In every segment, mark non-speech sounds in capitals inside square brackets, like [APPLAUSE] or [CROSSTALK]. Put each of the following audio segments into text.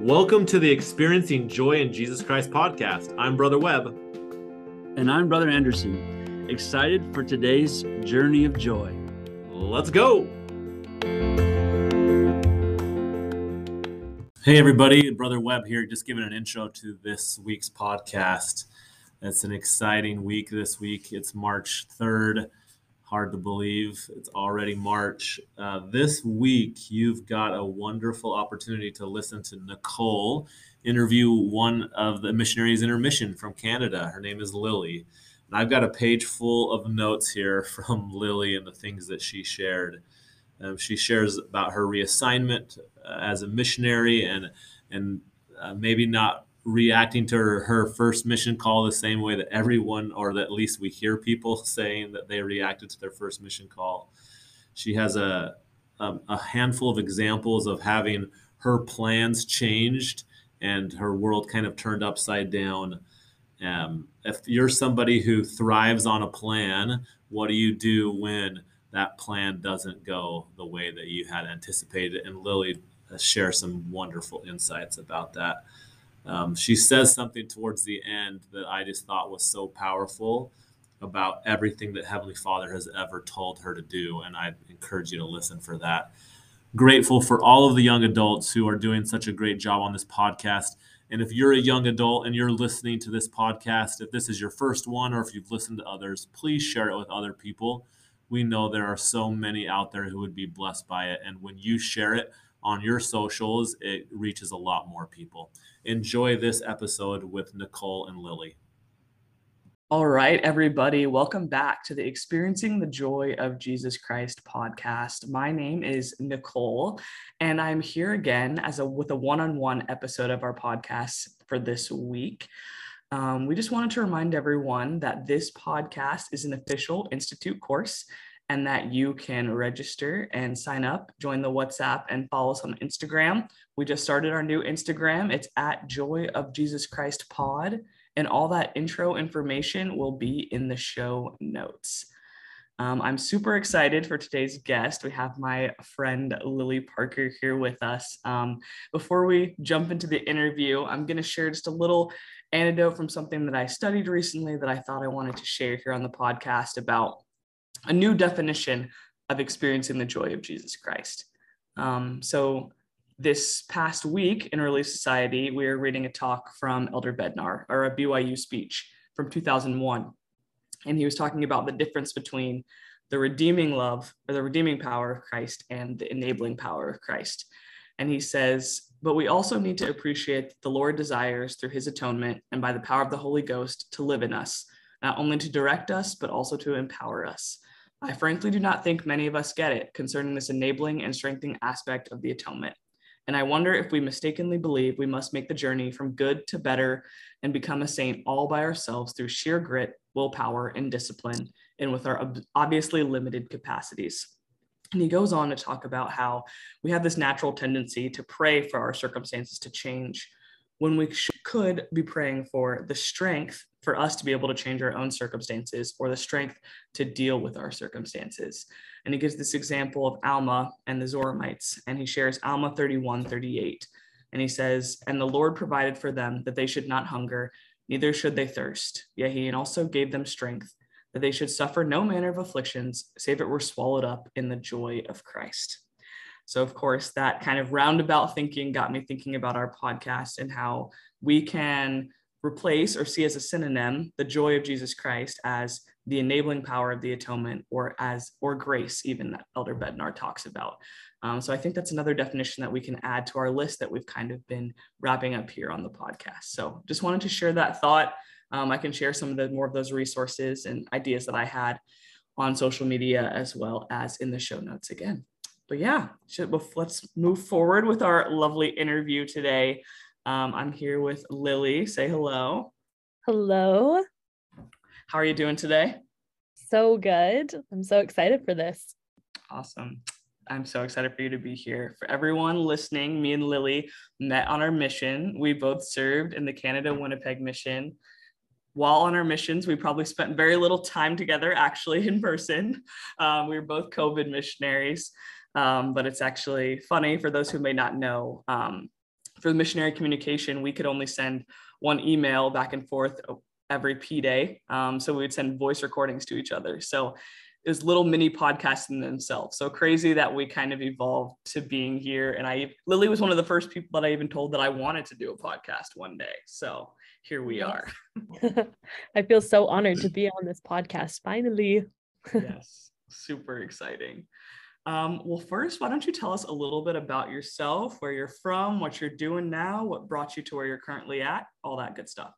Welcome to the Experiencing Joy in Jesus Christ podcast. I'm Brother Webb. And I'm Brother Anderson. Excited for today's journey of joy. Let's go. Hey, everybody. Brother Webb here, just giving an intro to this week's podcast. It's an exciting week this week. It's March 3rd. Hard to believe. It's already March. Uh, this week, you've got a wonderful opportunity to listen to Nicole interview one of the missionaries in her mission from Canada. Her name is Lily. And I've got a page full of notes here [LAUGHS] from Lily and the things that she shared. Um, she shares about her reassignment uh, as a missionary and and uh, maybe not reacting to her, her, first mission call the same way that everyone, or that at least we hear people [LAUGHS] saying that they reacted to their first mission call. She has a, a, a handful of examples of having her plans changed and her world kind of turned upside down. Um, if you're somebody who thrives on a plan, what do you do when that plan doesn't go the way that you had anticipated? And Lily shares some wonderful insights about that. Um, she says something towards the end that I just thought was so powerful about everything that Heavenly Father has ever told her to do. And I encourage you to listen for that. Grateful for all of the young adults who are doing such a great job on this podcast. And if you're a young adult and you're listening to this podcast, if this is your first one or if you've listened to others, please share it with other people. We know there are so many out there who would be blessed by it. And when you share it on your socials, it reaches a lot more people enjoy this episode with Nicole and Lily. All right, everybody, welcome back to the Experiencing the Joy of Jesus Christ podcast. My name is Nicole, and I'm here again as a with a one-on-one episode of our podcast for this week. Um, we just wanted to remind everyone that this podcast is an official institute course and that you can register and sign up, join the WhatsApp, and follow us on Instagram. We just started our new Instagram. It's at Joy of Jesus Christ Pod, and all that intro information will be in the show notes. Um, I'm super excited for today's guest. We have my friend Lily Parker here with us. Um, before we jump into the interview, I'm going to share just a little anecdote from something that I studied recently that I thought I wanted to share here on the podcast about a new definition of experiencing the joy of Jesus Christ. Um, so, this past week in Relief Society, we are reading a talk from Elder Bednar, or a BYU speech from 2001. And he was talking about the difference between the redeeming love or the redeeming power of Christ and the enabling power of Christ. And he says, but we also need to appreciate that the Lord desires through his atonement and by the power of the Holy Ghost to live in us, not only to direct us, but also to empower us. I frankly do not think many of us get it concerning this enabling and strengthening aspect of the atonement. And I wonder if we mistakenly believe we must make the journey from good to better and become a saint all by ourselves through sheer grit, willpower, and discipline, and with our obviously limited capacities. And he goes on to talk about how we have this natural tendency to pray for our circumstances to change when we could be praying for the strength for us to be able to change our own circumstances or the strength to deal with our circumstances. And he gives this example of Alma and the Zoramites, and he shares Alma 31 38. And he says, And the Lord provided for them that they should not hunger, neither should they thirst. Yet he also gave them strength, that they should suffer no manner of afflictions, save it were swallowed up in the joy of Christ. So, of course, that kind of roundabout thinking got me thinking about our podcast and how we can replace or see as a synonym the joy of Jesus Christ as the enabling power of the atonement or as or grace even that elder bednar talks about. Um, so i think that's another definition that we can add to our list that we've kind of been wrapping up here on the podcast. So just wanted to share that thought. Um, i can share some of the more of those resources and ideas that i had on social media as well as in the show notes again. But yeah should, let's move forward with our lovely interview today um, I'm here with Lily. Say hello. Hello. How are you doing today? So good. I'm so excited for this. Awesome. I'm so excited for you to be here. For everyone listening, me and Lily met on our mission. We both served in the Canada Winnipeg mission. While on our missions, we probably spent very little time together actually in person. Um, we were both COVID missionaries, um, but it's actually funny for those who may not know. Um, for the missionary communication, we could only send one email back and forth every P day. Um, so we would send voice recordings to each other. So it was little mini podcasts in themselves. So crazy that we kind of evolved to being here. And I, Lily was one of the first people that I even told that I wanted to do a podcast one day. So here we are. [LAUGHS] I feel so honored to be on this podcast finally. yes, [LAUGHS] super exciting. Um, well, first, why don't you tell us a little bit about yourself, where you're from, what you're doing now, what brought you to where you're currently at, all that good stuff.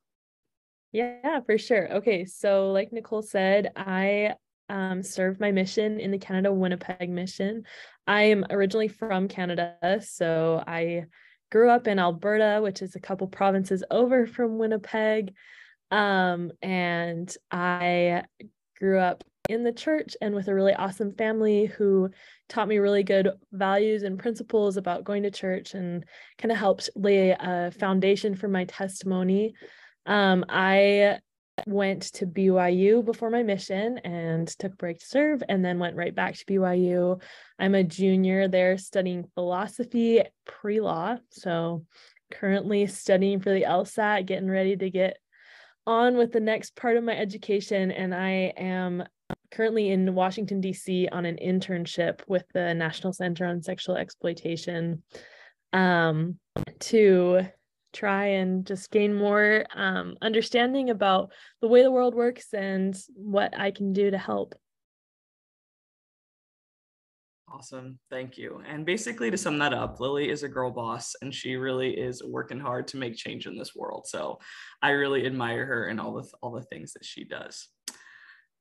Yeah, for sure. Okay, so like Nicole said, I um, served my mission in the Canada Winnipeg mission. I am originally from Canada, so I grew up in Alberta, which is a couple provinces over from Winnipeg. Um, and I grew up in the church and with a really awesome family who taught me really good values and principles about going to church and kind of helped lay a foundation for my testimony. Um, I went to BYU before my mission and took a break to serve and then went right back to BYU. I'm a junior there studying philosophy pre-law. So currently studying for the LSAT, getting ready to get on with the next part of my education and I am currently in Washington, D.C. on an internship with the National Center on Sexual Exploitation um, to try and just gain more um, understanding about the way the world works and what I can do to help. Awesome. Thank you. And basically, to sum that up, Lily is a girl boss and she really is working hard to make change in this world. So I really admire her and all the, all the things that she does.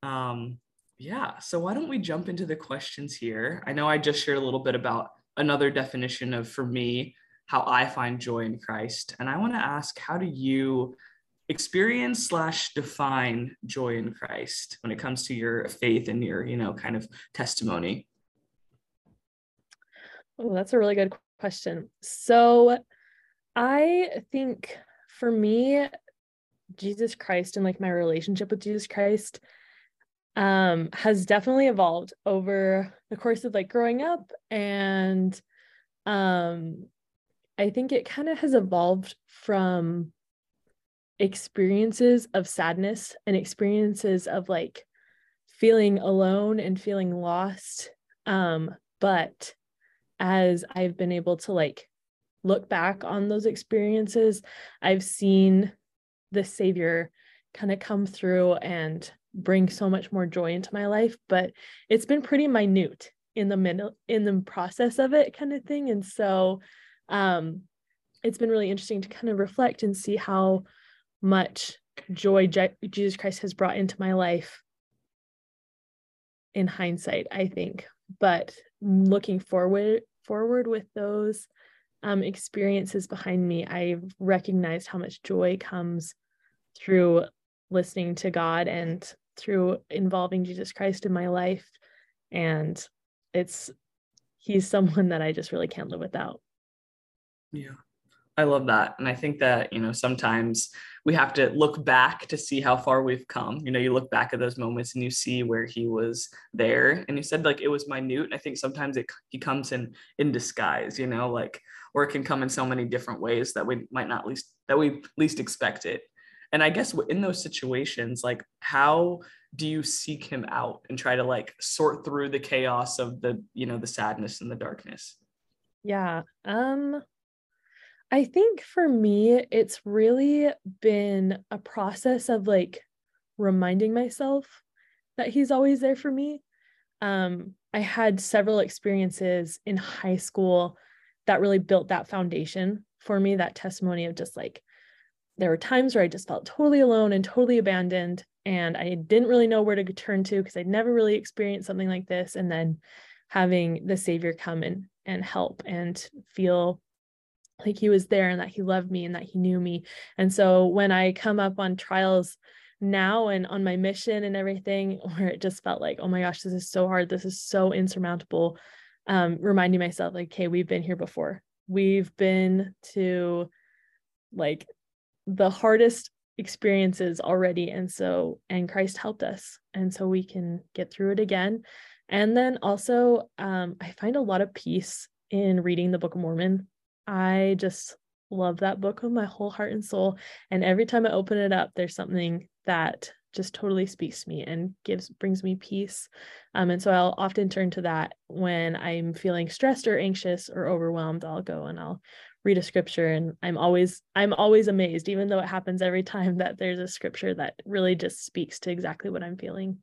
Um, yeah. So why don't we jump into the questions here? I know I just shared a little bit about another definition of, for me, how I find joy in Christ. And I want to ask, how do you experience slash define joy in Christ when it comes to your faith and your, you know, kind of testimony? Oh, that's a really good question. So I think for me, Jesus Christ and like my relationship with Jesus Christ um has definitely evolved over the course of like growing up. And um i think it kind of has evolved from experiences of sadness and experiences of like feeling alone and feeling lost. Um but as i've been able to like look back on those experiences i've seen the savior kind of come through and bring so much more joy into my life but it's been pretty minute in the middle in the process of it kind of thing. And so um it's been really interesting to kind of reflect and see how much joy Je- Jesus Christ has brought into my life in hindsight I think. But looking forward forward with those um, experiences behind me I've recognized how much joy comes through listening to God and through involving Jesus Christ in my life. And it's, he's someone that I just really can't live without. Yeah. I love that. And I think that, you know, sometimes we have to look back to see how far we've come. You know, you look back at those moments and you see where he was there. And you said like it was minute. I think sometimes it he comes in in disguise, you know, like or it can come in so many different ways that we might not least that we least expect it and i guess in those situations like how do you seek him out and try to like sort through the chaos of the you know the sadness and the darkness? Yeah um i think for me it's really been a process of like reminding myself that he's always there for me. Um i had several experiences in high school that really built that foundation for me that testimony of just like there were times where I just felt totally alone and totally abandoned. And I didn't really know where to turn to because I'd never really experienced something like this. And then having the Savior come and, and help and feel like he was there and that he loved me and that he knew me. And so when I come up on trials now and on my mission and everything, [LAUGHS] where it just felt like, oh my gosh, this is so hard, this is so insurmountable, um, reminding myself, like, hey, we've been here before. We've been to like the hardest experiences already and so and christ helped us and so we can get through it again and then also um, i find a lot of peace in reading the book of mormon i just love that book with my whole heart and soul. And every time I open it up, there's something that just totally speaks to me and gives brings me peace. Um, and so I'll often turn to that when I'm feeling stressed or anxious or overwhelmed. I'll go and I'll read a scripture and I'm always I'm always amazed, even though it happens every time that there's a scripture that really just speaks to exactly what I'm feeling.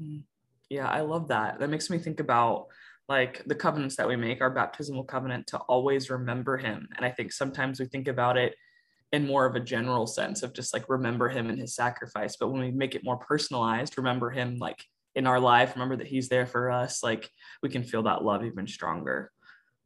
Mm. Yeah, I love that. That makes me think about like the covenants that we make, our baptismal covenant to always remember him. And I think sometimes we think about it in more of a general sense of just like remember him and his sacrifice. But when we make it more personalized, remember him like in our life, remember that he's there for us, like we can feel that love even stronger.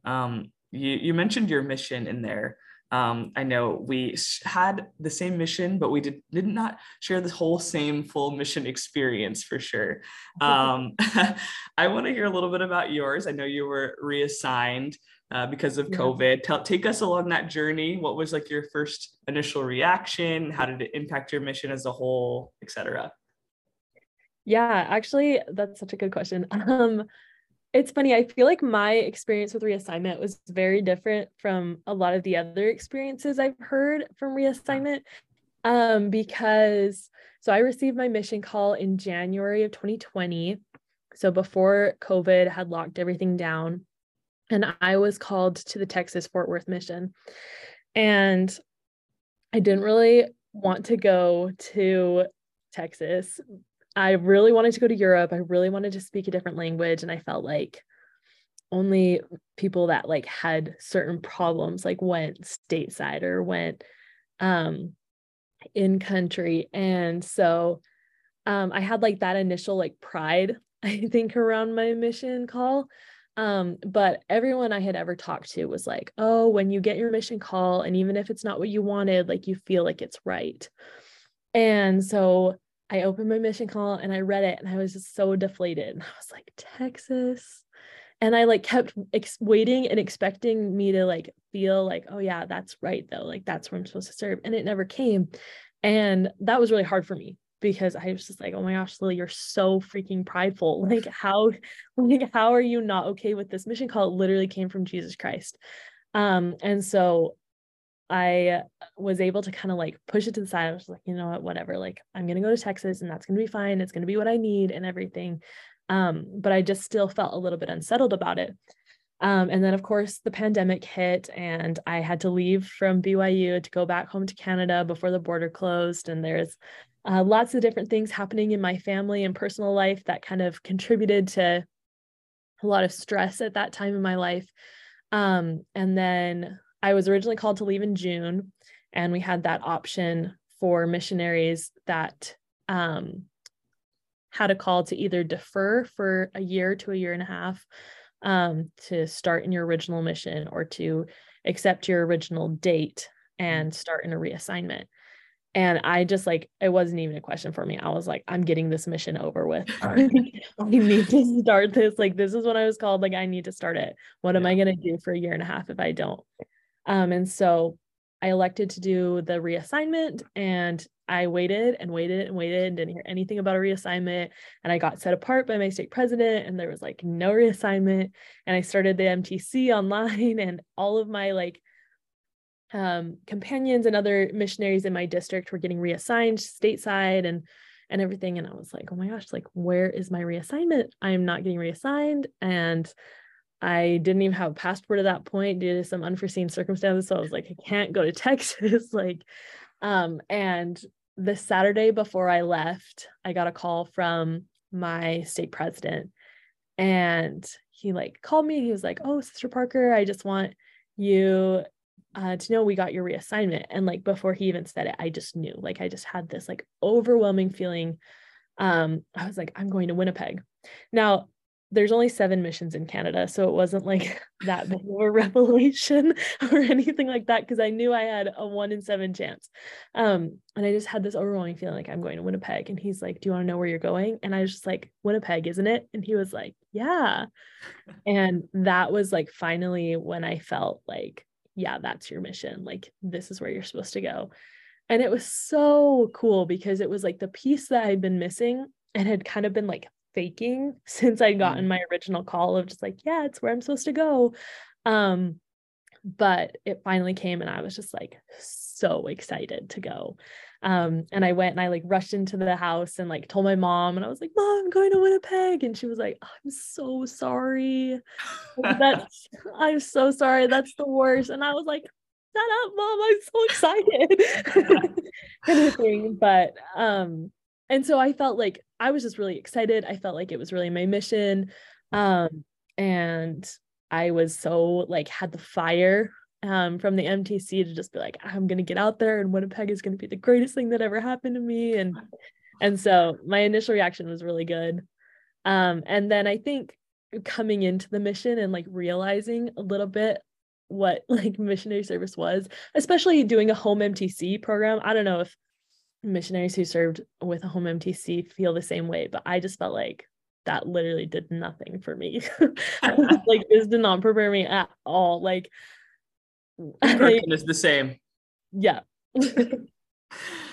Um, you, you mentioned your mission in there. Um, I know we had the same mission, but we did, did not share the whole same full mission experience for sure. [LAUGHS] Um, [LAUGHS] I want to hear a little bit about yours. I know you were reassigned uh, because of yeah. COVID. Tell, take us along that journey. What was like your first initial reaction? How did it impact your mission as a whole, etc.? Yeah, actually, that's such a good question. [LAUGHS] Um, it's funny. I feel like my experience with reassignment was very different from a lot of the other experiences I've heard from reassignment. Um, because so I received my mission call in January of 2020. So before COVID had locked everything down, and I was called to the Texas Fort Worth mission. And I didn't really want to go to Texas I really wanted to go to Europe. I really wanted to speak a different language. And I felt like only people that like had certain problems like went stateside or went um in country. And so um I had like that initial like pride, [LAUGHS] I think, around my mission call. Um, but everyone I had ever talked to was like, oh, when you get your mission call, and even if it's not what you wanted, like you feel like it's right. And so I opened my mission call and I read it and I was just so deflated. And I was like, Texas. And I like kept ex- waiting and expecting me to like feel like, oh yeah, that's right though. Like that's where I'm supposed to serve. And it never came. And that was really hard for me because I was just like, oh my gosh, Lily, you're so freaking prideful. [LAUGHS] Like how, like how are you not okay with this mission call? It literally came from Jesus Christ. Um, and so I was able to kind of like push it to the side. I was like, you know what, whatever. Like, I'm gonna go to Texas and that's gonna be fine. It's gonna be what I need and everything. Um, but I just still felt a little bit unsettled about it. Um, and then of course the pandemic hit and I had to leave from BYU to go back home to Canada before the border closed. And there's uh, lots of different things happening in my family and personal life that kind of contributed to a lot of stress at that time in my life. Um, and then I was originally called to leave in June, and we had that option for missionaries that um, had a call to either defer for a year to a year and a half um, to start in your original mission or to accept your original date and start in a reassignment. And I just like, it wasn't even a question for me. I was like, I'm getting this mission over with. [LAUGHS] I need to start this. Like, this is what I was called. Like, I need to start it. What am I going to do for a year and a half if I don't? Um, and so I elected to do the reassignment and I waited and waited and waited and didn't hear anything about a reassignment. And I got set apart by my stake president and there was like no reassignment. And I started the MTC [LAUGHS] online and all of my like um, companions and other missionaries in my district were getting reassigned stateside and and everything. And I was like, oh my gosh, like where is my reassignment? I'm not getting reassigned. And I didn't even have a passport at that point due to some unforeseen circumstances. So I was like, I can't go to [LAUGHS] Texas. like, um, and the Saturday before I left, I got a call from my stake president. And he like called me. He was like, Oh, Sister Parker, I just want you uh, to know we got your reassignment. And like before he even said it, I just knew. Like I just had this like overwhelming feeling. Um, I was like, I'm going to Winnipeg. Now there's only seven missions in Canada, so it wasn't like [LAUGHS] that big of a revelation [LAUGHS] or anything like that because I knew I had a one in seven chance. Um, and I just had this overwhelming feeling like I'm going to Winnipeg. And he's like, Do you want to know where you're going? And I was just like, Winnipeg, isn't it? And he was like, Yeah. and that was like finally when I felt like, Yeah, that's your mission. Like, this is where you're supposed to go. And it was so cool because it was like the piece that I'd been missing and had kind of been like faking [LAUGHS] since I'd gotten mm. my original call of just like, yeah, it's where I'm supposed to go. Um, but it finally came and I was just like so excited to go. Um, and I went and I like rushed into the house and like told my mom and I was like, Mom, I'm going to Winnipeg. And she was like, I'm so sorry. [LAUGHS] That's I'm so sorry. That's the worst. And I was like, shut up, mom. I'm so excited. [LAUGHS] kind of thing. But um, and so I felt like I was just really excited. I felt like it was really my mission. Um, and I was so like had the fire um, from the MTC to just be like, I'm gonna get out there and Winnipeg is gonna be the greatest thing that ever happened to me. And and so my initial reaction was really good. Um, and then I think coming into the mission and like realizing a little bit what [LAUGHS] like missionary service was, especially doing a home MTC program. I don't know if missionaries who served with a home MTC feel the same way, but I just felt like that literally did nothing for me. [LAUGHS] like this did not prepare me at all. Like is the same. Yeah. [LAUGHS]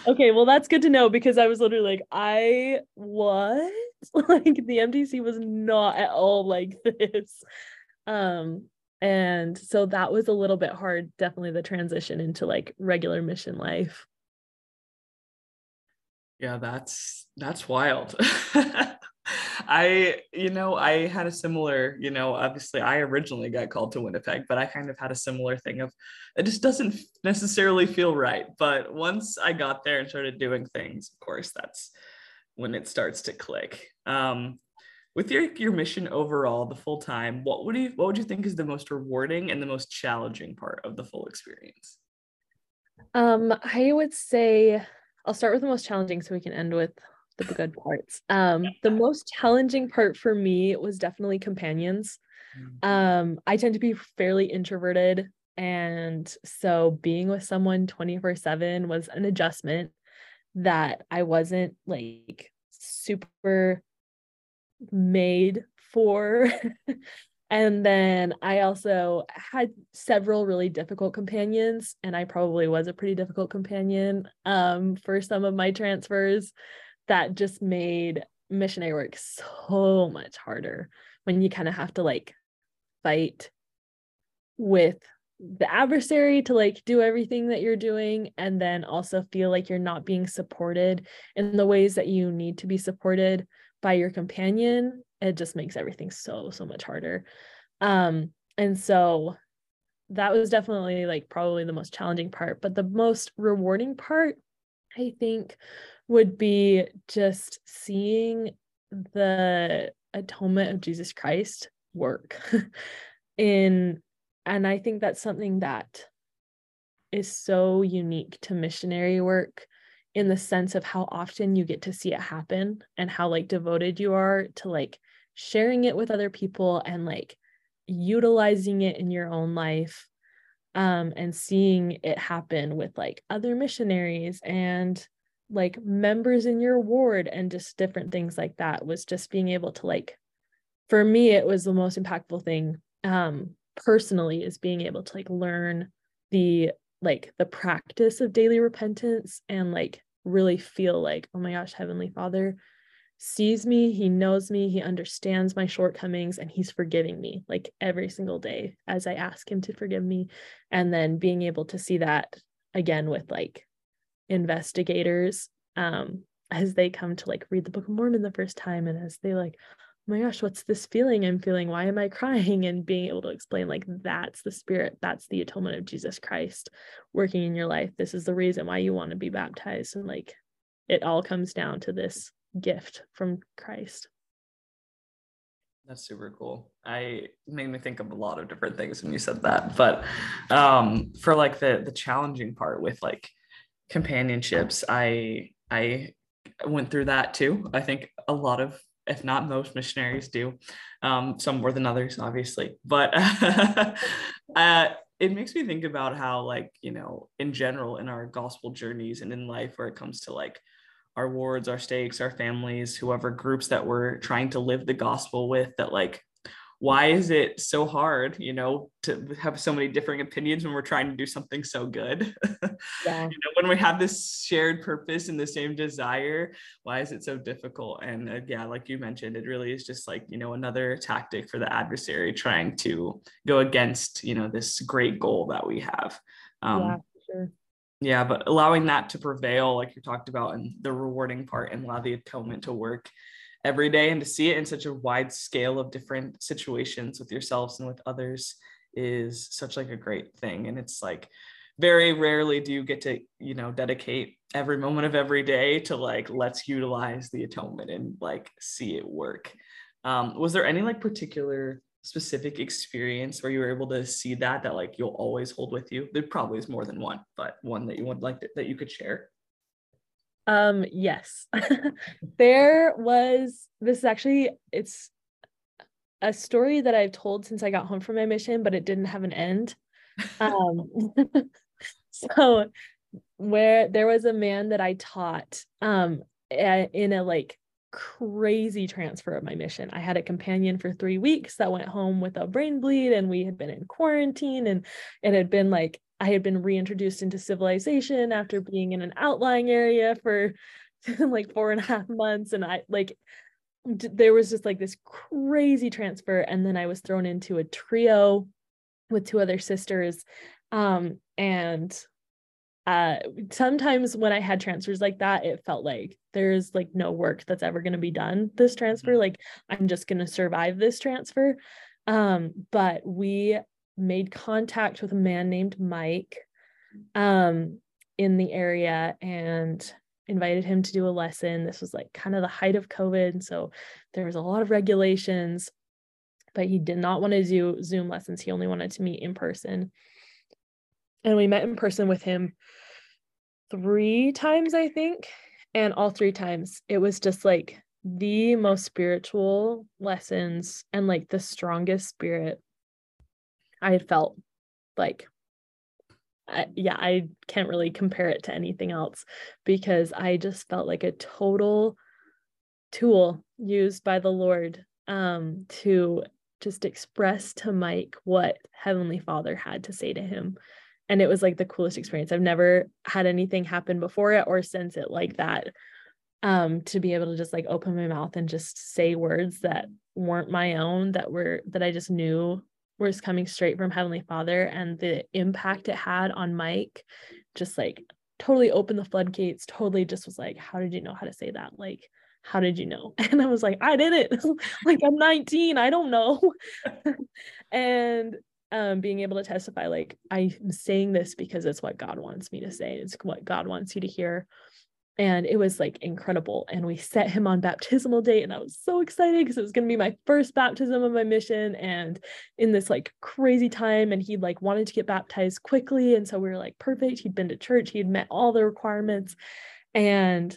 okay, well that's good to know because I was literally like, I what? [LAUGHS] Like the MTC was not at all like this. Um and so that was a little bit hard, definitely the transition into like regular mission life. Yeah, that's that's wild. [LAUGHS] I, you know, I had a similar, you know, obviously I originally got called to Winnipeg, but I kind of had a similar thing of it just doesn't necessarily feel right. But once I got there and started doing things, of course, that's when it starts to click. Um, with your your mission overall, the full time, what would you what would you think is the most rewarding and the most challenging part of the full experience? Um, I would say I'll start with the most challenging so we can end with the [LAUGHS] good parts. Um, the most challenging part for me was definitely companions. Mm-hmm. Um, I tend to be fairly introverted. And so being with someone 24 7 was an adjustment that I wasn't like super made for. [LAUGHS] and then I also had several really difficult companions, and I probably was a pretty difficult companion um, for some of my transfers that just made missionary work so much harder when you kind of have to like fight with the adversary to like do everything that you're doing and then also feel like you're not being supported in the ways that you need to be supported by your companion it just makes everything so so much harder. Um and so that was definitely like probably the most challenging part but the most rewarding part i think would be just seeing the atonement of Jesus Christ work [LAUGHS] in and I think that's something that is so unique to missionary work in the sense of how often you get to see it happen and how like devoted you are to like sharing it with other people and like utilizing it in your own life um and seeing it happen with like other missionaries and like members in your ward and just different things like that was just being able to like for me it was the most impactful thing um personally is being able to like learn the like the practice of daily repentance and like really feel like oh my gosh heavenly father sees me he knows me he understands my shortcomings and he's forgiving me like every single day as i ask him to forgive me and then being able to see that again with like investigators um, as they come to like read the Book of Mormon the first time and as they like, oh my gosh, what's this feeling I'm feeling? Why am I crying? [LAUGHS] And being able to explain like that's the spirit, that's the atonement of Jesus Christ working in your life. This is the reason why you want to be baptized. And like it all comes down to this gift from Christ. That's super cool. I made me think of a lot of different things when you said that. But um for like the the challenging part with like companionships i i went through that too i think a lot of if not most missionaries do um, some more than others obviously but [LAUGHS] uh, it makes me think about how like you know in general in our gospel journeys and in life where it comes to like our wards our stakes our families whoever groups that we're trying to live the gospel with that like why is it so hard, you know, to have so many differing opinions when we're trying to do something so good? [LAUGHS] Yeah. you know, when we have this shared purpose and the same desire, why is it so difficult? And uh, yeah, like you mentioned, it really is just like, you know, another tactic for the adversary trying to go against, you know, this great goal that we have. Um, yeah, sure. Yeah, but allowing that to prevail, like you talked about, and the rewarding part, and allow the atonement to work every day and to see it in such a wide scale of different situations with yourselves and with others is such like a great thing. And it's like very rarely do you get to you know dedicate every moment of every day to like let's utilize the atonement and like see it work. Um was there any like particular specific experience where you were able to see that that like you'll always hold with you there probably is more than one but one that you would like to, that you could share Um, yes. [LAUGHS] there was this is actually it's a story that I've told since I got home from my mission, but it didn't have an end. Um [LAUGHS] so where there was a man that I taught um in a like crazy transfer of my mission. I had a companion for 3 weeks that went home with a brain bleed and we had been in quarantine and it had been like I had been reintroduced into civilization after being in an outlying area for [LAUGHS] like four and a half months. And I like, d- there was just like this crazy transfer. And then I was thrown into a trio with two other sisters. Um, and uh, sometimes when I had transfers like that, it felt like there's like no work that's ever going to be done this transfer. Like, I'm just going to survive this transfer. Um, but we made contact with a man named Mike um, in the area and invited him to do a lesson. This was like kind of the height of COVID. So there was a lot of regulations, but he did not want to do Zoom lessons. He only wanted to meet in person. And we met in person with him three times, I think. And all three times it was just like the most spiritual lessons and like the strongest spirit I had felt like I, yeah, I can't really compare it to anything else because I just felt like a total tool used by the Lord um to just express to Mike what Heavenly Father had to say to him. And it was like the coolest experience. I've never had anything happen before it or since it like that. Um, to be able to just like open my mouth and just say words that weren't my own, that were that I just knew was coming straight from Heavenly Father and the impact it had on Mike just like totally opened the floodgates, totally just was like, How did you know how to say that? Like, how did you know? [LAUGHS] And I was like, I did it. [LAUGHS] like, I'm 19, I don't know. [LAUGHS] and um, being able to testify, like, I'm saying this because it's what God wants me to say, it's what God wants you to hear. And it was like incredible. And we set him on baptismal date and i was so excited because it was going to be my first baptism of my mission. And in this like crazy time and he like wanted to get baptized quickly. And so we were like perfect. He'd been to church. He'd met all the requirements. And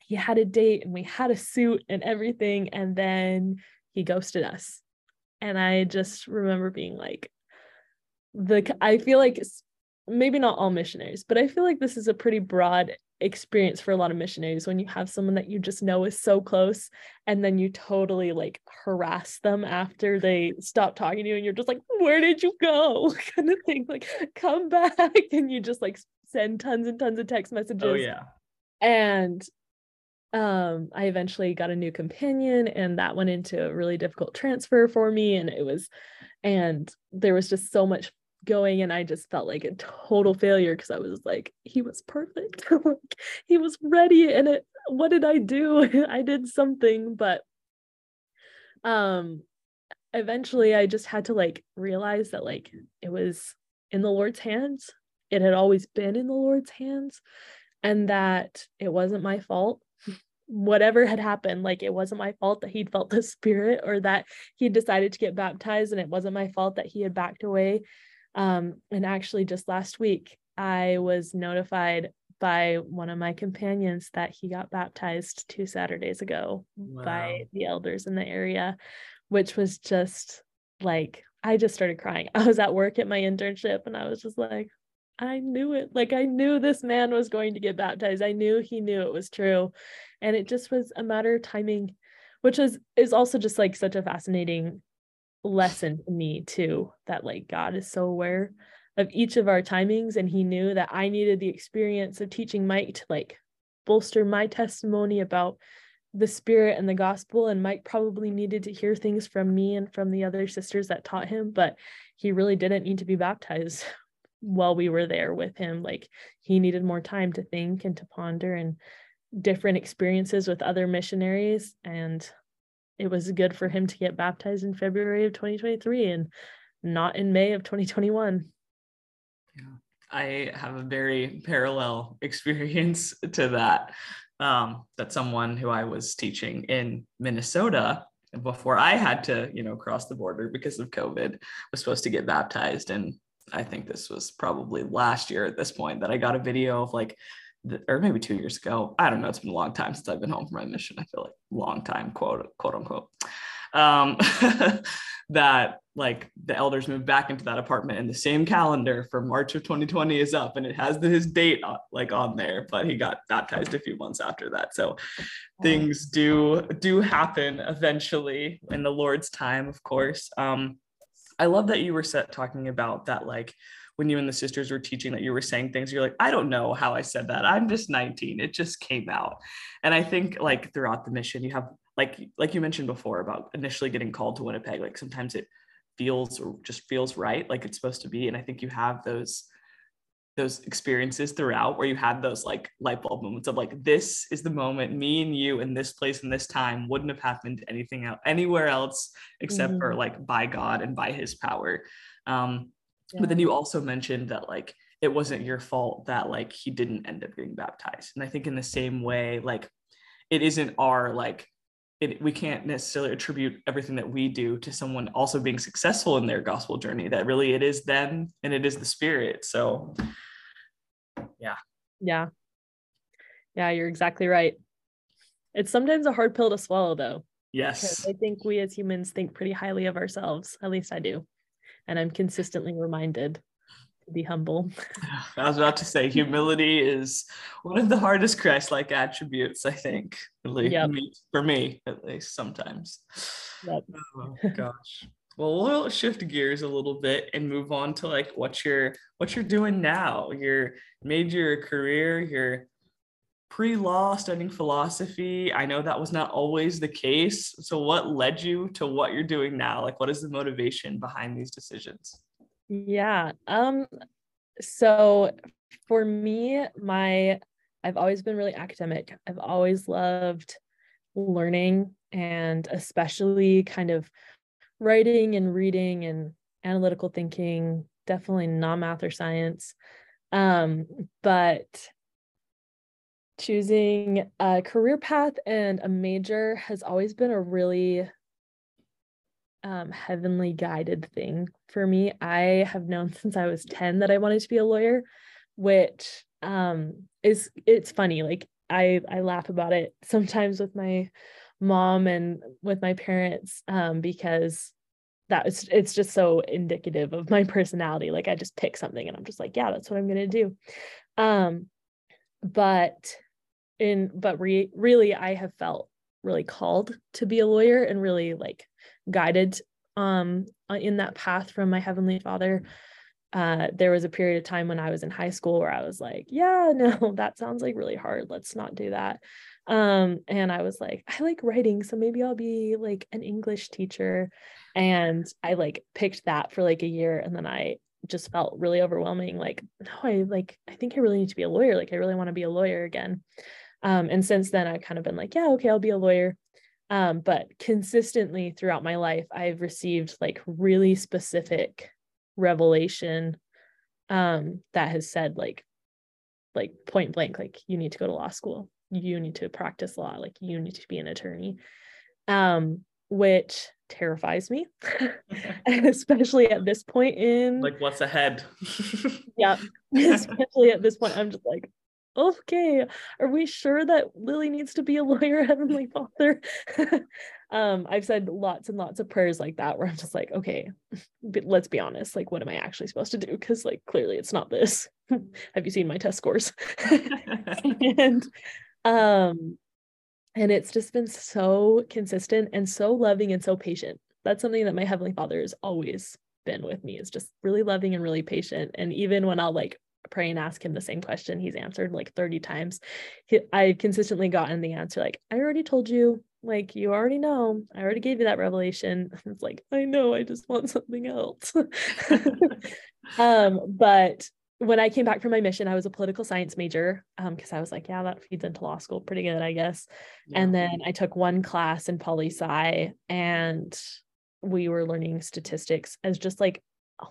he had a date and we had a suit and everything. And then he ghosted us. And i just remember being like the i feel like maybe not all missionaries but i feel like this is a pretty broad experience for a lot of missionaries when you have someone that you just know is so close and then you totally like harass them after they stop talking to you and you're just like where did you go? [LAUGHS] kind of thing like come back. [LAUGHS] And you just like send tons and tons of text messages. Oh yeah. And um i eventually got a new companion and that went into a really difficult transfer for me and it was and there was just so much going and I just felt like a total failure because I was like, he was perfect. [LAUGHS] like, he was ready and it what did I do? [LAUGHS] I did something, but um eventually I just had to like realize that like it was in the Lord's hands. It had always been in the Lord's hands and that it wasn't my fault [LAUGHS] whatever had happened like it wasn't my fault that he'd felt the spirit or that he decided to get baptized and it wasn't my fault that he had backed away um, and actually, just last week, I was notified by one of my companions that he got baptized two Saturdays ago Wow. by the elders in the area, which was just like, I just started crying. [LAUGHS] I was at work at my internship and I was just like, I knew it. Like, I knew this man was going to get baptized. I knew he knew it was true. And it just was a matter of timing, which is, is also just like such a fascinating lesson to me too that like God is so aware of each of our timings and he knew that I needed the experience of teaching Mike to like bolster my testimony about the spirit and the gospel and Mike probably needed to hear things from me and from the other sisters that taught him but he really didn't need to be baptized [LAUGHS] while we were there with him. Like he needed more time to think and to ponder and different experiences with other missionaries and it was good for him to get baptized in February of 2023 and not in May of 2021 yeah I have a very parallel [LAUGHS] experience to that. Um, that someone who I was teaching in Minnesota before I had to, you know, cross the border because of COVID was supposed to get baptized. And I think this was probably last year at this point that I got a video of like, or maybe two years ago. I don't know. It's been a long time since I've been home from my mission. I feel like long time, quote, quote unquote. Um, [LAUGHS] that like the elders moved back into that apartment and the same calendar for March of 2020 is up and it has his date on, like on there but he got baptized a few months after that so things do do happen eventually in the Lord's time of course um I love that you were set talking about that like when you and the sisters were teaching that you were saying things you're like I don't know how I said that. I'm just 19 it just came out. And I think like throughout the mission you have like like you mentioned before about initially getting called to Winnipeg like sometimes it feels or just feels right like it's supposed to be. And i think you have those those experiences throughout where you had those like light bulb moments of like this is the moment me and you in this place and this time wouldn't have happened anything else anywhere else except mm-hmm. for like by god and by his power. Um yeah. but then you also mentioned that like it wasn't your fault that like he didn't end up getting baptized. And i think in the same way like it isn't our like it, we can't necessarily attribute everything that we do to someone also being successful in their gospel journey that really it is them and it is the spirit. So yeah. Yeah. Yeah you're exactly right. It's sometimes a hard pill to swallow though. Yes. I think we as humans think pretty highly of ourselves. At least i do and i'm consistently reminded to be humble. [LAUGHS] I was about to say humility is one of the hardest Christ-like attributes, I think. Really, yep. for me, at least sometimes. Yep. Oh gosh. Well, we'll shift gears a little bit and move on to like what you're what you're doing now. You're made your career, you're pre-law studying philosophy. I know that was not always the case. So what led you to what you're doing now? Like what is the motivation behind these decisions? Yeah. Um so for me, my I've always been really academic. I've always loved learning and especially kind of writing and reading and analytical thinking, definitely not math or science. Um, but choosing a career path and a major has always been a really um, heavenly guided thing for me. I have known [LAUGHS] since I was 10 that I wanted to be a lawyer, which um, is it's funny. Like I I laugh about it [LAUGHS] sometimes with my mom and with my parents um, because that is it's just so indicative of my personality. Like I just pick something and I'm just like, yeah, that's what I'm gonna do. Um, but in but re- really I have felt really called to be a lawyer and really like guided um uh, in that path from my heavenly father. Uh there was a period of time when i was in high school where i was like yeah [LAUGHS] no that sounds like really hard. Let's not do that. Um and i was like i like writing so maybe i'll be like an english teacher. And i like picked that for like a year and then i just felt really overwhelming like no i like i think i really need to be a lawyer. Like i really want to be a lawyer again um and since then i've kind of been like yeah okay i'll be a lawyer. Um, but consistently throughout my life i've received like really specific revelation um, that has said like like point blank like you need to go to law school. You need to practice law. Like you need to be an attorney. Um, which terrifies me And [LAUGHS] [LAUGHS] especially at this point in like what's ahead? [LAUGHS] Yeah especially at this point i'm just like okay, are we sure that Lily needs to be a [LAUGHS] lawyer, Heavenly Father? [LAUGHS] um, I've said lots and lots of prayers like that where I'm just like, okay, let's be honest, like, what am I actually supposed to do? Because, like, clearly it's not this. [LAUGHS] Have you seen my test scores? and um, and it's just been so consistent and so loving and so patient that's something that my heavenly father has always been with me is just really loving and really patient and even when i'll like pray and ask him the same question he's answered like 30 times he, i've consistently gotten the answer like i already told you like you already know i already gave you that revelation [LAUGHS] it's like i know i just want something else [LAUGHS] [LAUGHS] um but when I came back from my mission, I was a political science major because um, I was like, yeah, that feeds into law school pretty good, I guess. Yeah. And then I took one class in poli sci and we were learning statistics as just like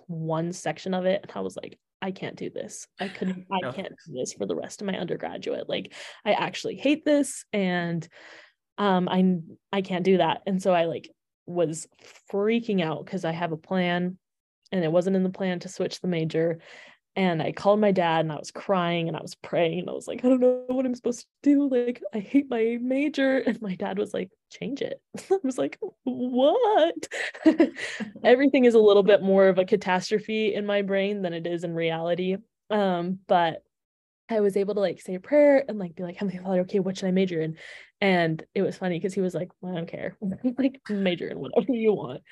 one section of it. And I was like, I can't do this. I [SIGHS] couldn't, I can't do this for the rest of my undergraduate. Like, I actually hate this and um I I can't do that. And so I like was freaking out because I have a plan and it wasn't in the plan to switch the major and I called my dad and I was crying and I was praying and I was like, I don't know what I'm supposed to do. Like, I hate my major. And my dad was like, change it. [LAUGHS] I was like, what? [LAUGHS] Everything is a little bit more of a catastrophe in my brain than it is in reality. Um, but I was able to like say a prayer and like be like, Heavenly Father, okay, what should I major in? And it was funny because he was like, well, I don't care. [LAUGHS] like major in whatever you want.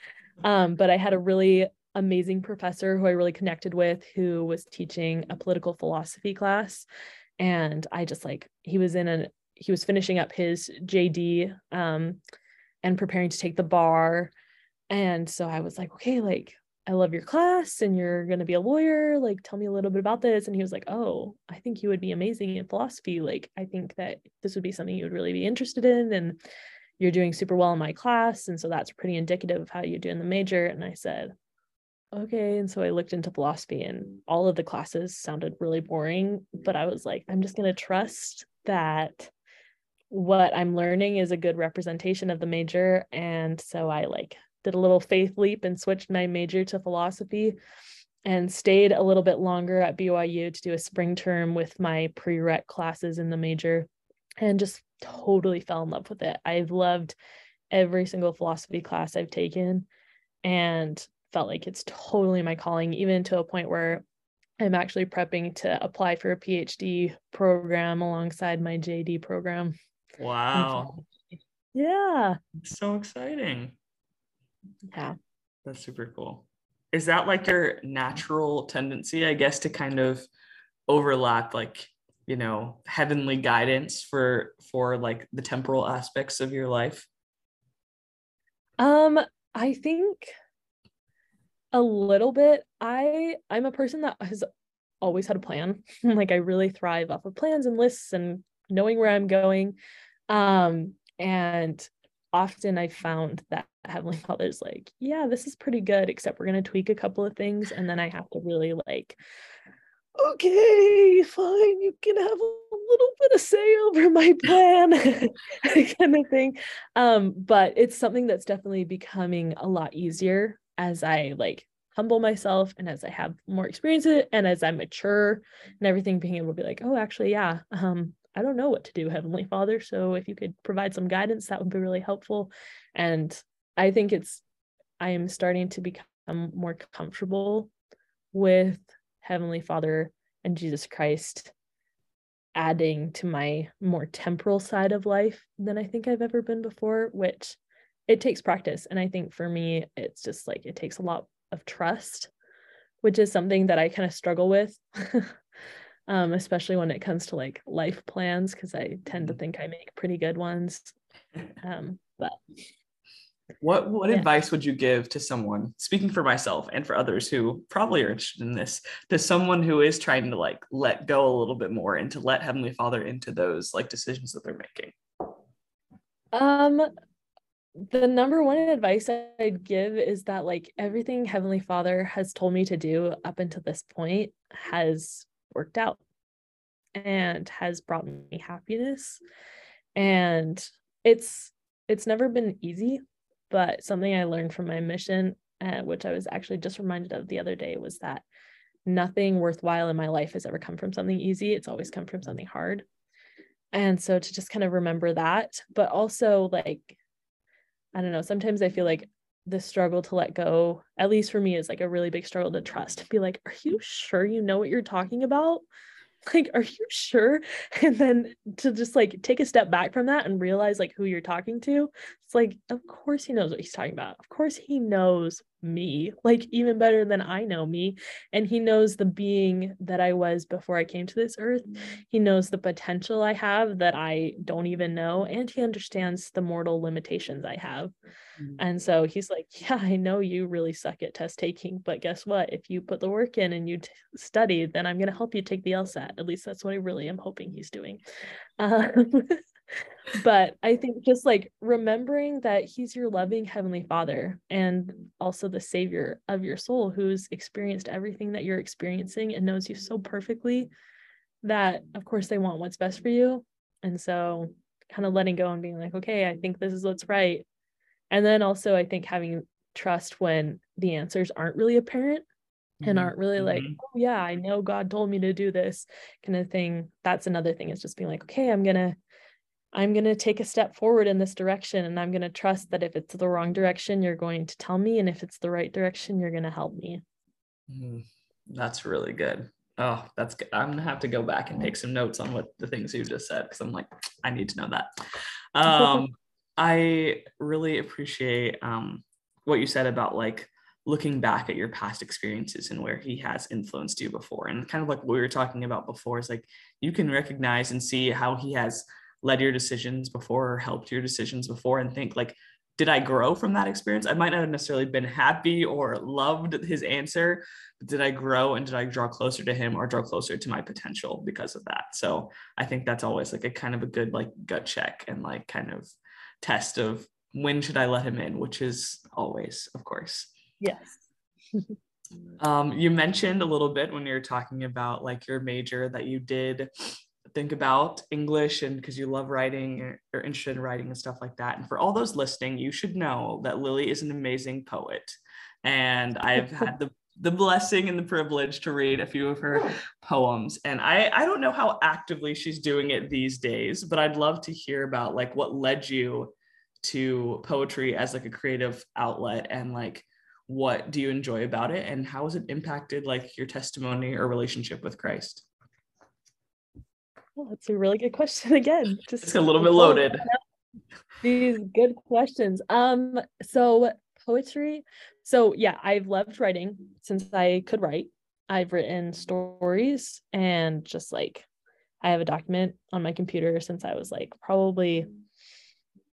Um, but I had a really amazing professor who I really connected with who was teaching a political philosophy class. And I just like, he was in a, he was finishing up his JD um, and preparing to take the bar. And so I was like, okay, like, I love your class and you're going to be a lawyer. Like, tell me a little bit about this. And he was like, oh, I think you would be amazing in philosophy. Like, I think that this would be something you would really be interested in. And you're doing super well in my class. And so that's pretty indicative of how you do in the major. And I said, okay. And so I looked into philosophy and all of the classes sounded really boring, but I was like, I'm just going to trust that what I'm learning is a good representation of the major. And so I like did a little faith leap and switched my major to philosophy and stayed a little bit longer at BYU to do a spring term with my prereq classes in the major and just totally fell in love with it. I've loved every single philosophy class I've taken and felt like it's totally my calling, even to a point where I'm actually prepping to apply for a PhD program alongside my JD program. Wow. [LAUGHS] Yeah. So exciting. Yeah. That's super cool. Is that like your natural tendency, I guess, to kind of overlap like, you know, heavenly guidance for for like the temporal aspects of your life? Um, I think a little bit. I I'm a person that has always had a plan. [LAUGHS] like I really thrive off of plans and lists and knowing where I'm going. Um and often I found that [LAUGHS] Heavenly Father's like, yeah, this is pretty good, except we're gonna tweak a couple of things, and then I have to really like, okay, fine, you can have a little bit of say over my plan, [LAUGHS] kind of thing. Um, but it's something that's definitely becoming a lot easier as I like humble myself and as I have more experience and as I mature and everything, being able to be like, oh, actually, yeah, um, I don't know what to do, Heavenly Father. So if you could provide some guidance, that would be really helpful. And I think it's, I am starting to become more comfortable with Heavenly Father and Jesus Christ adding to my more temporal side of life than I think I've ever been before, which it takes practice. And I think for me, it's just like it takes a lot of trust, which is something that I kind of struggle with, [LAUGHS] um, especially when it comes to like life plans, because I tend to mm-hmm. think I make pretty good ones. [LAUGHS] Um, but what what yeah. advice would you give to someone speaking for myself and for others who probably are interested in this to someone who is trying to like let go a little bit more and to let heavenly father into those like decisions that they're making um the number one advice I'd give is that like everything Heavenly Father has told me to do up until this point has worked out and has brought me happiness. And it's it's never been easy, but something I learned from my mission, uh, which I was actually just reminded of the other day, was that nothing worthwhile in my life has ever come from something easy. It's always come from something hard. And so to just kind of remember that, but also like I don't know, sometimes I feel like the struggle to let go, at least for me, is like a really big struggle to trust. Be like, are you sure you know what you're talking about? [LAUGHS] like are you sure [LAUGHS] and then to just like take a step back from that and realize like who you're talking to it's like of course he knows what he's talking about of course he knows me like even better than i know me and he knows the being that i was before i came to this earth he knows the potential i have that i don't even know and he understands the mortal limitations i have Mm-hmm. And so he's like, [LAUGHS] Yeah, I know you really suck at test taking, but guess what? If you put the work in and you t- study, then I'm going to help you take the LSAT. At least that's what I really am hoping he's doing. [LAUGHS] Um, [LAUGHS] but I think just like remembering that he's your loving heavenly father and also the savior of your soul who's experienced everything that you're experiencing and knows you so perfectly that, of course, they want what's best for you. And so kind of letting go and being like, okay, I think this is what's right and then also i think having trust when the answers aren't really apparent and mm-hmm. aren't really like mm-hmm. oh yeah i know god told me to do this kind of thing that's another thing is just being like okay i'm gonna i'm gonna take a step forward in this direction and i'm gonna trust that if it's the wrong direction you're going to tell me and if it's the right direction you're gonna help me mm, that's really good oh that's good i'm gonna have to go back and take some notes on what the things you just said because i'm like i need to know that um [LAUGHS] I really appreciate um, what you said about like looking back at your past experiences and where he has influenced you before. And kind of like what we were talking about before is like you can recognize and see how he has led your decisions before or helped your decisions before and think like, did I grow from that experience? I might not have necessarily been happy or loved his answer, but did I grow and did I draw closer to him or draw closer to my potential because of that? So I think that's always like a kind of a good like gut check and like kind of test of when should I let him in, which is always, of course. Yes. [LAUGHS] um, you mentioned a little bit when you were talking about like your major that you did think about English and because you love writing or, or interested in writing and stuff like that. And for all those listening, you should know that Lily is an amazing poet. And [LAUGHS] I've had the the blessing and the privilege to read a few of her poems and i i don't know how actively she's doing it these days but i'd love to hear about like what led you to poetry as like a creative outlet and like what do you enjoy about it and how has it impacted like your testimony or relationship with christ well that's a really good question [LAUGHS] again just it's a little bit loaded these good questions um so poetry so yeah, I've loved writing since I could write. I've written stories and just like I have a document on my computer since I was like probably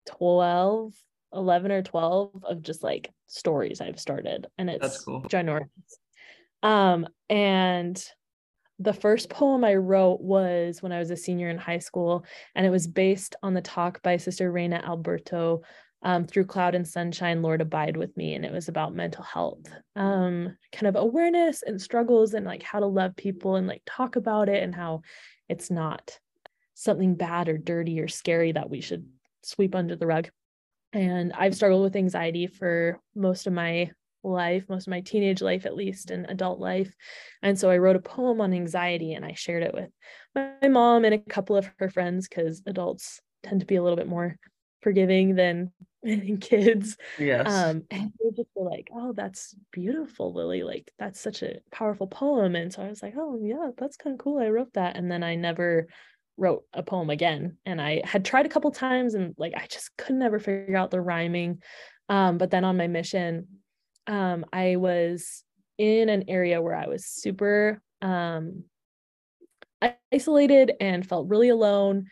12, 11 or 12 of just like stories I've started and it's That's cool. ginormous. Um and the first poem I wrote was when I was a senior in high school, and it was based on the talk by Sister Reyna Aburto um, through cloud and sunshine lord abide with me and it was about mental health. Um, kind of awareness and struggles and like how to love people and like talk about it and how it's not something bad or dirty or scary that we should sweep under the rug. And i've struggled with anxiety for most of my life most of my teenage life at least and adult life and so i wrote a poem on anxiety and i shared it with my mom and a couple of her friends because adults tend to be a little bit more forgiving [LAUGHS] than kids. Yes. Um, and they just were like, oh, that's beautiful, Lily. Like, that's such a powerful poem. And so I was like, oh, yeah, that's kind of cool. I wrote that. And then I never wrote a poem again. And I had tried a couple times and like, I just could never figure out the rhyming. Um, but then on my mission, um, I was in an area where I was super um, isolated and felt really alone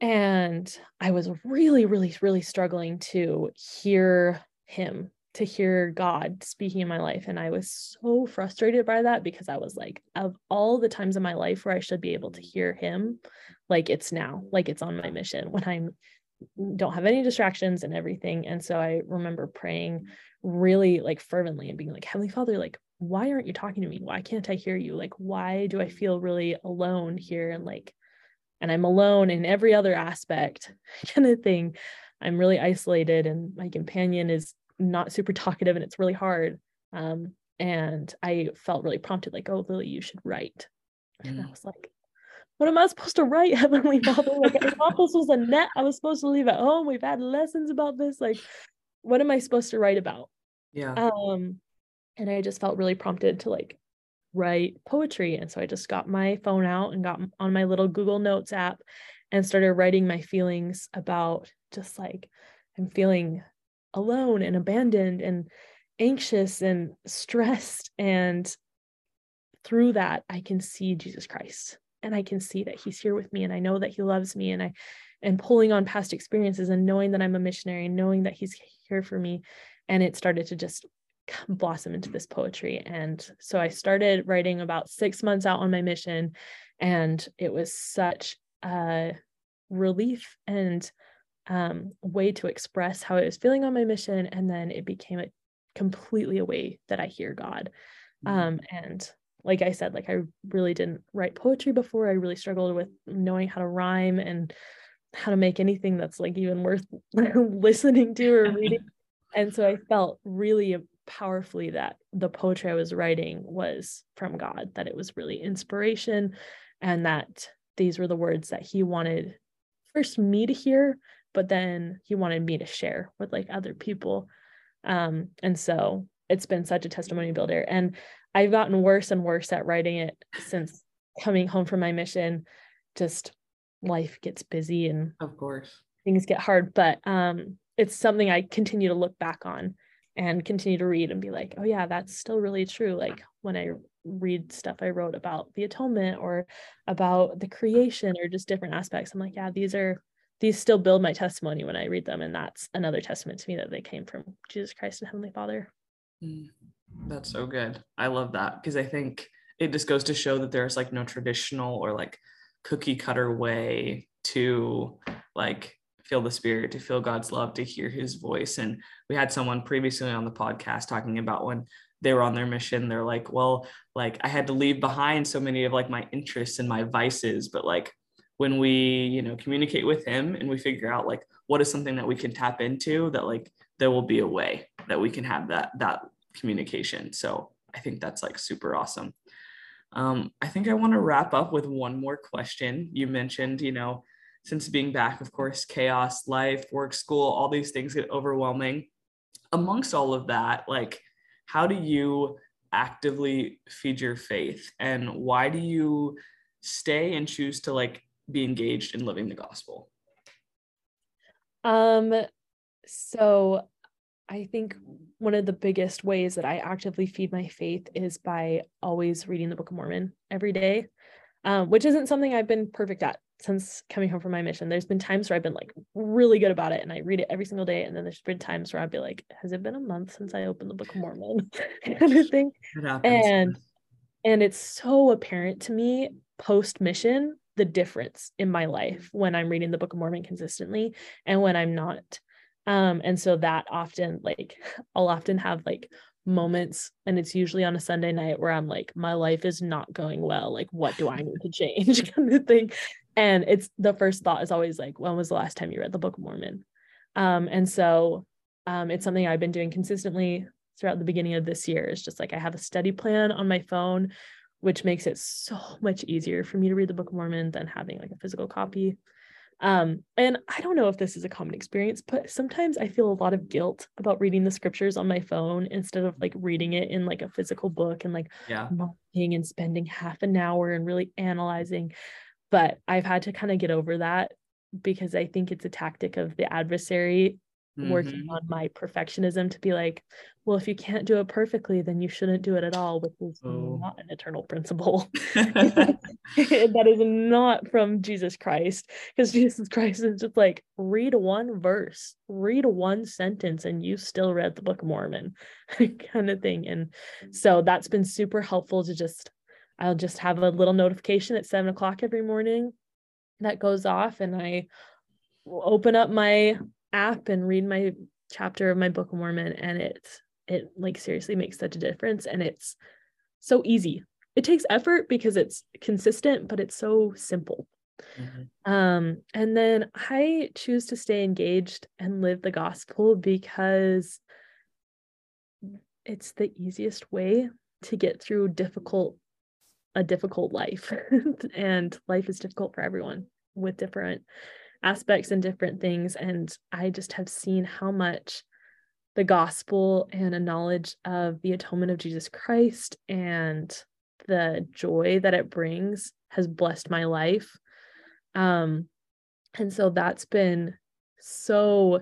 and I was really, really, really struggling to hear him, to hear God speaking in my life. And I was so frustrated by that because I was like, of all the times in my life where I should be able to hear him, like it's now, like it's on my mission when I'm don't have any distractions and everything. And so I remember praying really like fervently and being like, Heavenly Father, like, why aren't you talking to me? Why can't I hear you? Like, why do I feel really alone here? And like, and I'm alone in every other aspect [LAUGHS] kind of thing. I'm really isolated and my companion is not super talkative and it's really hard. Um, and I felt really prompted, like, oh, Lily, you should write. Mm. And I mm. was like, what am I supposed to write, [LAUGHS] Heavenly Father? Like, I thought this was a net I was supposed to leave at home. We've had lessons about this. Like, what am I supposed to write about? Yeah. Um, and I just felt really prompted to like write poetry. And so I just got my phone out and got on my little Google Notes app and started writing my feelings about just like I'm feeling alone and abandoned and anxious and stressed. And through that, I can see Jesus Christ and I can see that he's here with me and I know that he loves me and I and pulling on past experiences and knowing that I'm a missionary and knowing that he's here for me and it started to just blossom into this poetry and so I started writing about 6 months out on my mission and it was such a relief and um, way to express how I was feeling on my mission and then it became a completely a way that I hear God mm-hmm. um, and like I said, like I really didn't write poetry before. I really struggled with knowing how to rhyme and how to make anything that's like even worth [LAUGHS] listening to or reading. [LAUGHS] and so I felt really powerfully that the poetry I was writing was from God, that it was really inspiration and that these were the words that he wanted first me to hear, but then he wanted me to share with like other people. Um, and so it's been such a testimony builder. And I've gotten worse and worse at writing it since coming home from my mission. Just life gets busy and of course things get hard, but um it's something I continue to look back on and continue to read and be like, oh yeah, that's still really true. Like when I read stuff I wrote about the atonement or about the creation or just different aspects, I'm like, yeah, these are these still build my testimony when I read them. And that's another testament to me that they came from Jesus Christ and Heavenly Father. Mm. That's so good. I love that because I think it just goes to show that there's like no traditional or like cookie cutter way to like feel the spirit, to feel God's love, to hear his voice. And we had someone previously on the podcast talking about when they were on their mission, they're like, well, like I had to leave behind so many of like my interests and my vices, but like when we, you know, communicate with him and we figure out like what is something that we can tap into that like there will be a way that we can have that that communication. So I think that's like super awesome. Um, I think I want to wrap up with one more question. You mentioned, you know, since being back, of course, chaos, life, work, school, all these things get overwhelming. Amongst all of that, like, how do you actively feed your faith and why do you stay and choose to like be engaged in living the gospel? Um, so I think one of the biggest ways that I actively feed my faith is by always reading the Book of Mormon every day, um, which isn't something I've been perfect at since coming home from my mission. There's been times where I've been like really good about it and I read it every single day. And then there's been times where I'd be like, has it been a month since I opened the Book of Mormon? [LAUGHS] kind of thing. And and it's so apparent to me post mission the difference in my life when I'm reading the Book of Mormon consistently and when I'm not um and so that often like [LAUGHS] i'll often have like moments and it's usually on a sunday night where i'm like my life is not going well. Like what do i need to change? [LAUGHS] kind of thing. And it's the first thought is always like when was the last time you read the book of mormon? Um and so um it's something i've been doing consistently throughout the beginning of this year it's just like i have a study plan on my phone which makes it so much easier for me to read the book of mormon than having like a physical copy um, and I don't know if this is a common experience, but sometimes I feel a lot of guilt about reading the scriptures on my phone instead of like reading it in like a physical book and like yeah. marking and spending half an hour and really analyzing. But I've had to kind of get over that because I think it's a tactic of the adversary mm-hmm. working on my perfectionism to be like, well, if you can't do it perfectly, then you shouldn't do it at all, which is oh. not an eternal principle. [LAUGHS] [LAUGHS] [LAUGHS] that is not from Jesus Christ, because Jesus Christ is just like, read one verse, read one sentence, and you still read the Book of Mormon, [LAUGHS] kind of thing. And so that's been super helpful to just, I'll just have a little notification at seven o'clock every morning that goes off, and I open up my app and read my chapter of my Book of Mormon, and it's it like seriously makes such a difference, and it's so easy. It takes effort because it's consistent, but it's so simple. Mm-hmm. Um, and then I choose to stay engaged and live the gospel because it's the easiest way to get through difficult a difficult life [LAUGHS] and life is difficult for everyone with different aspects and different things. And I just have seen how much the gospel and a knowledge of the atonement of Jesus Christ and the joy that it brings has blessed my life. Um, and so that's been so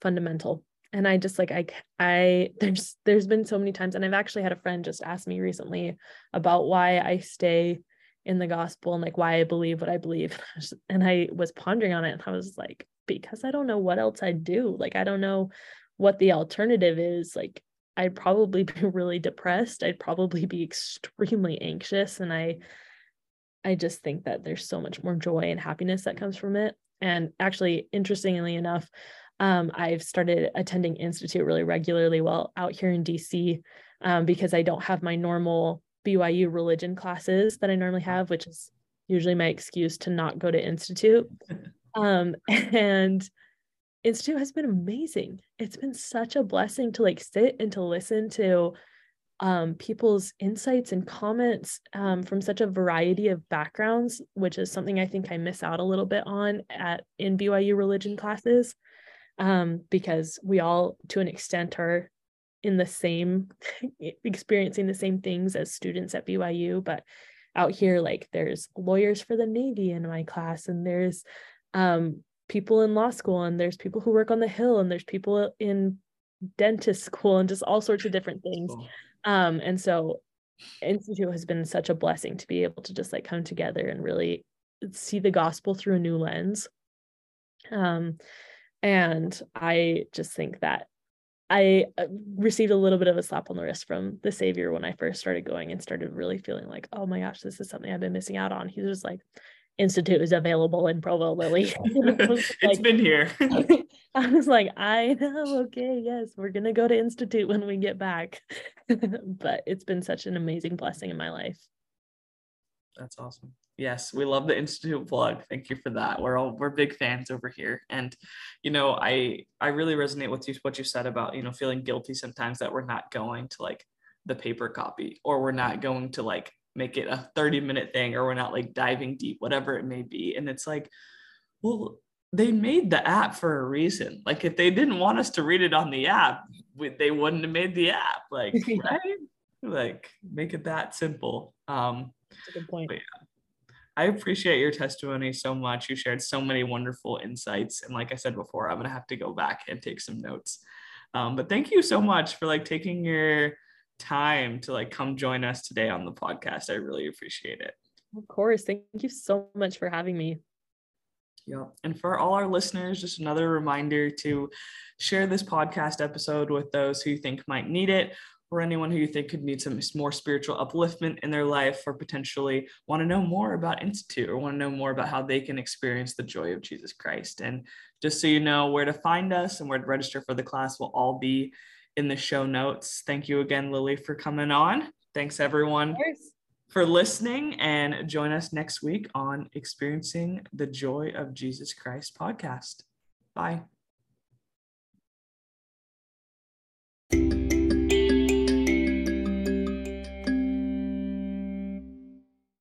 fundamental. And I just like I I [LAUGHS] there's there's been so many times, and I've actually had a friend just ask me recently about why I stay in the gospel and like why I believe what I believe. [LAUGHS] And I was pondering on it and I was like, because I don't know what else I'd do. Like I don't know what the alternative is. Like I'd probably be [LAUGHS] really depressed. I'd probably be extremely anxious. And I I just think that there's so much more joy and happiness that comes from it. And actually, interestingly enough, um, I've started attending Institute really regularly while out here in DC um, because I don't have my normal BYU religion classes that I normally have, which is usually my excuse to not go to Institute. [LAUGHS] Um, [LAUGHS] and Institute has been amazing. It's been such a blessing to like sit and to listen to um, people's insights and comments um, from such a variety of backgrounds, which is something I think I miss out a little bit on at in BYU religion classes, um, because we all, to an extent, are in the same [LAUGHS] experiencing the same things as students at BYU, but out here, like there's lawyers for the Navy in my class, and there's um, people in law school, and there's people who work on the Hill, and there's people in dentist school, and just all sorts of different things. Um, and so Institute has been such a blessing to be able to just like come together and really see the gospel through a new lens. Um, and I just think that I uh, received a little bit of a slap on the wrist from the Savior when I first started going and started really feeling like, oh my gosh, this is something I've been missing out on. He was like, Institute is available in Provo Lily. [LAUGHS] [LAUGHS] it's like, been here. [LAUGHS] I was like, I know, okay, yes, we're gonna go to Institute when we get back. but it's been such an amazing blessing in my life. That's awesome. Yes, we love the Institute plug. Thank you for that. We're all we're big fans over here. And you know, I I really resonate with you what you said about, you know, feeling guilty sometimes that we're not going to like the paper copy or we're not going to like make it a 30 minute thing or we're not like diving deep, whatever it may be. And it's like, well, they made the app for a reason. Like if they didn't want us to read it on the app, they wouldn't have made the app. Like, [LAUGHS] right? Like make it that simple. Um, That's a good point. Yeah, I appreciate your testimony so much. You shared so many wonderful insights. And like I said before, I'm gonna have to go back and take some notes. Um, but thank you so much for like taking your time to like come join us today on the podcast. I really appreciate it. Of course. Thank you so much for having me. Yeah. And for all our listeners, just another reminder to share this podcast episode with those who you think might need it or anyone who you think could need some more spiritual upliftment in their life or potentially want to know more about Institute or want to know more about how they can experience the joy of Jesus Christ. And just so you know where to find us and where to register for the class will all be in the show notes. Thank you again, Lily, for coming on. Thanks, everyone, for listening. And join us next week on Experiencing the Joy of Jesus Christ podcast. Bye.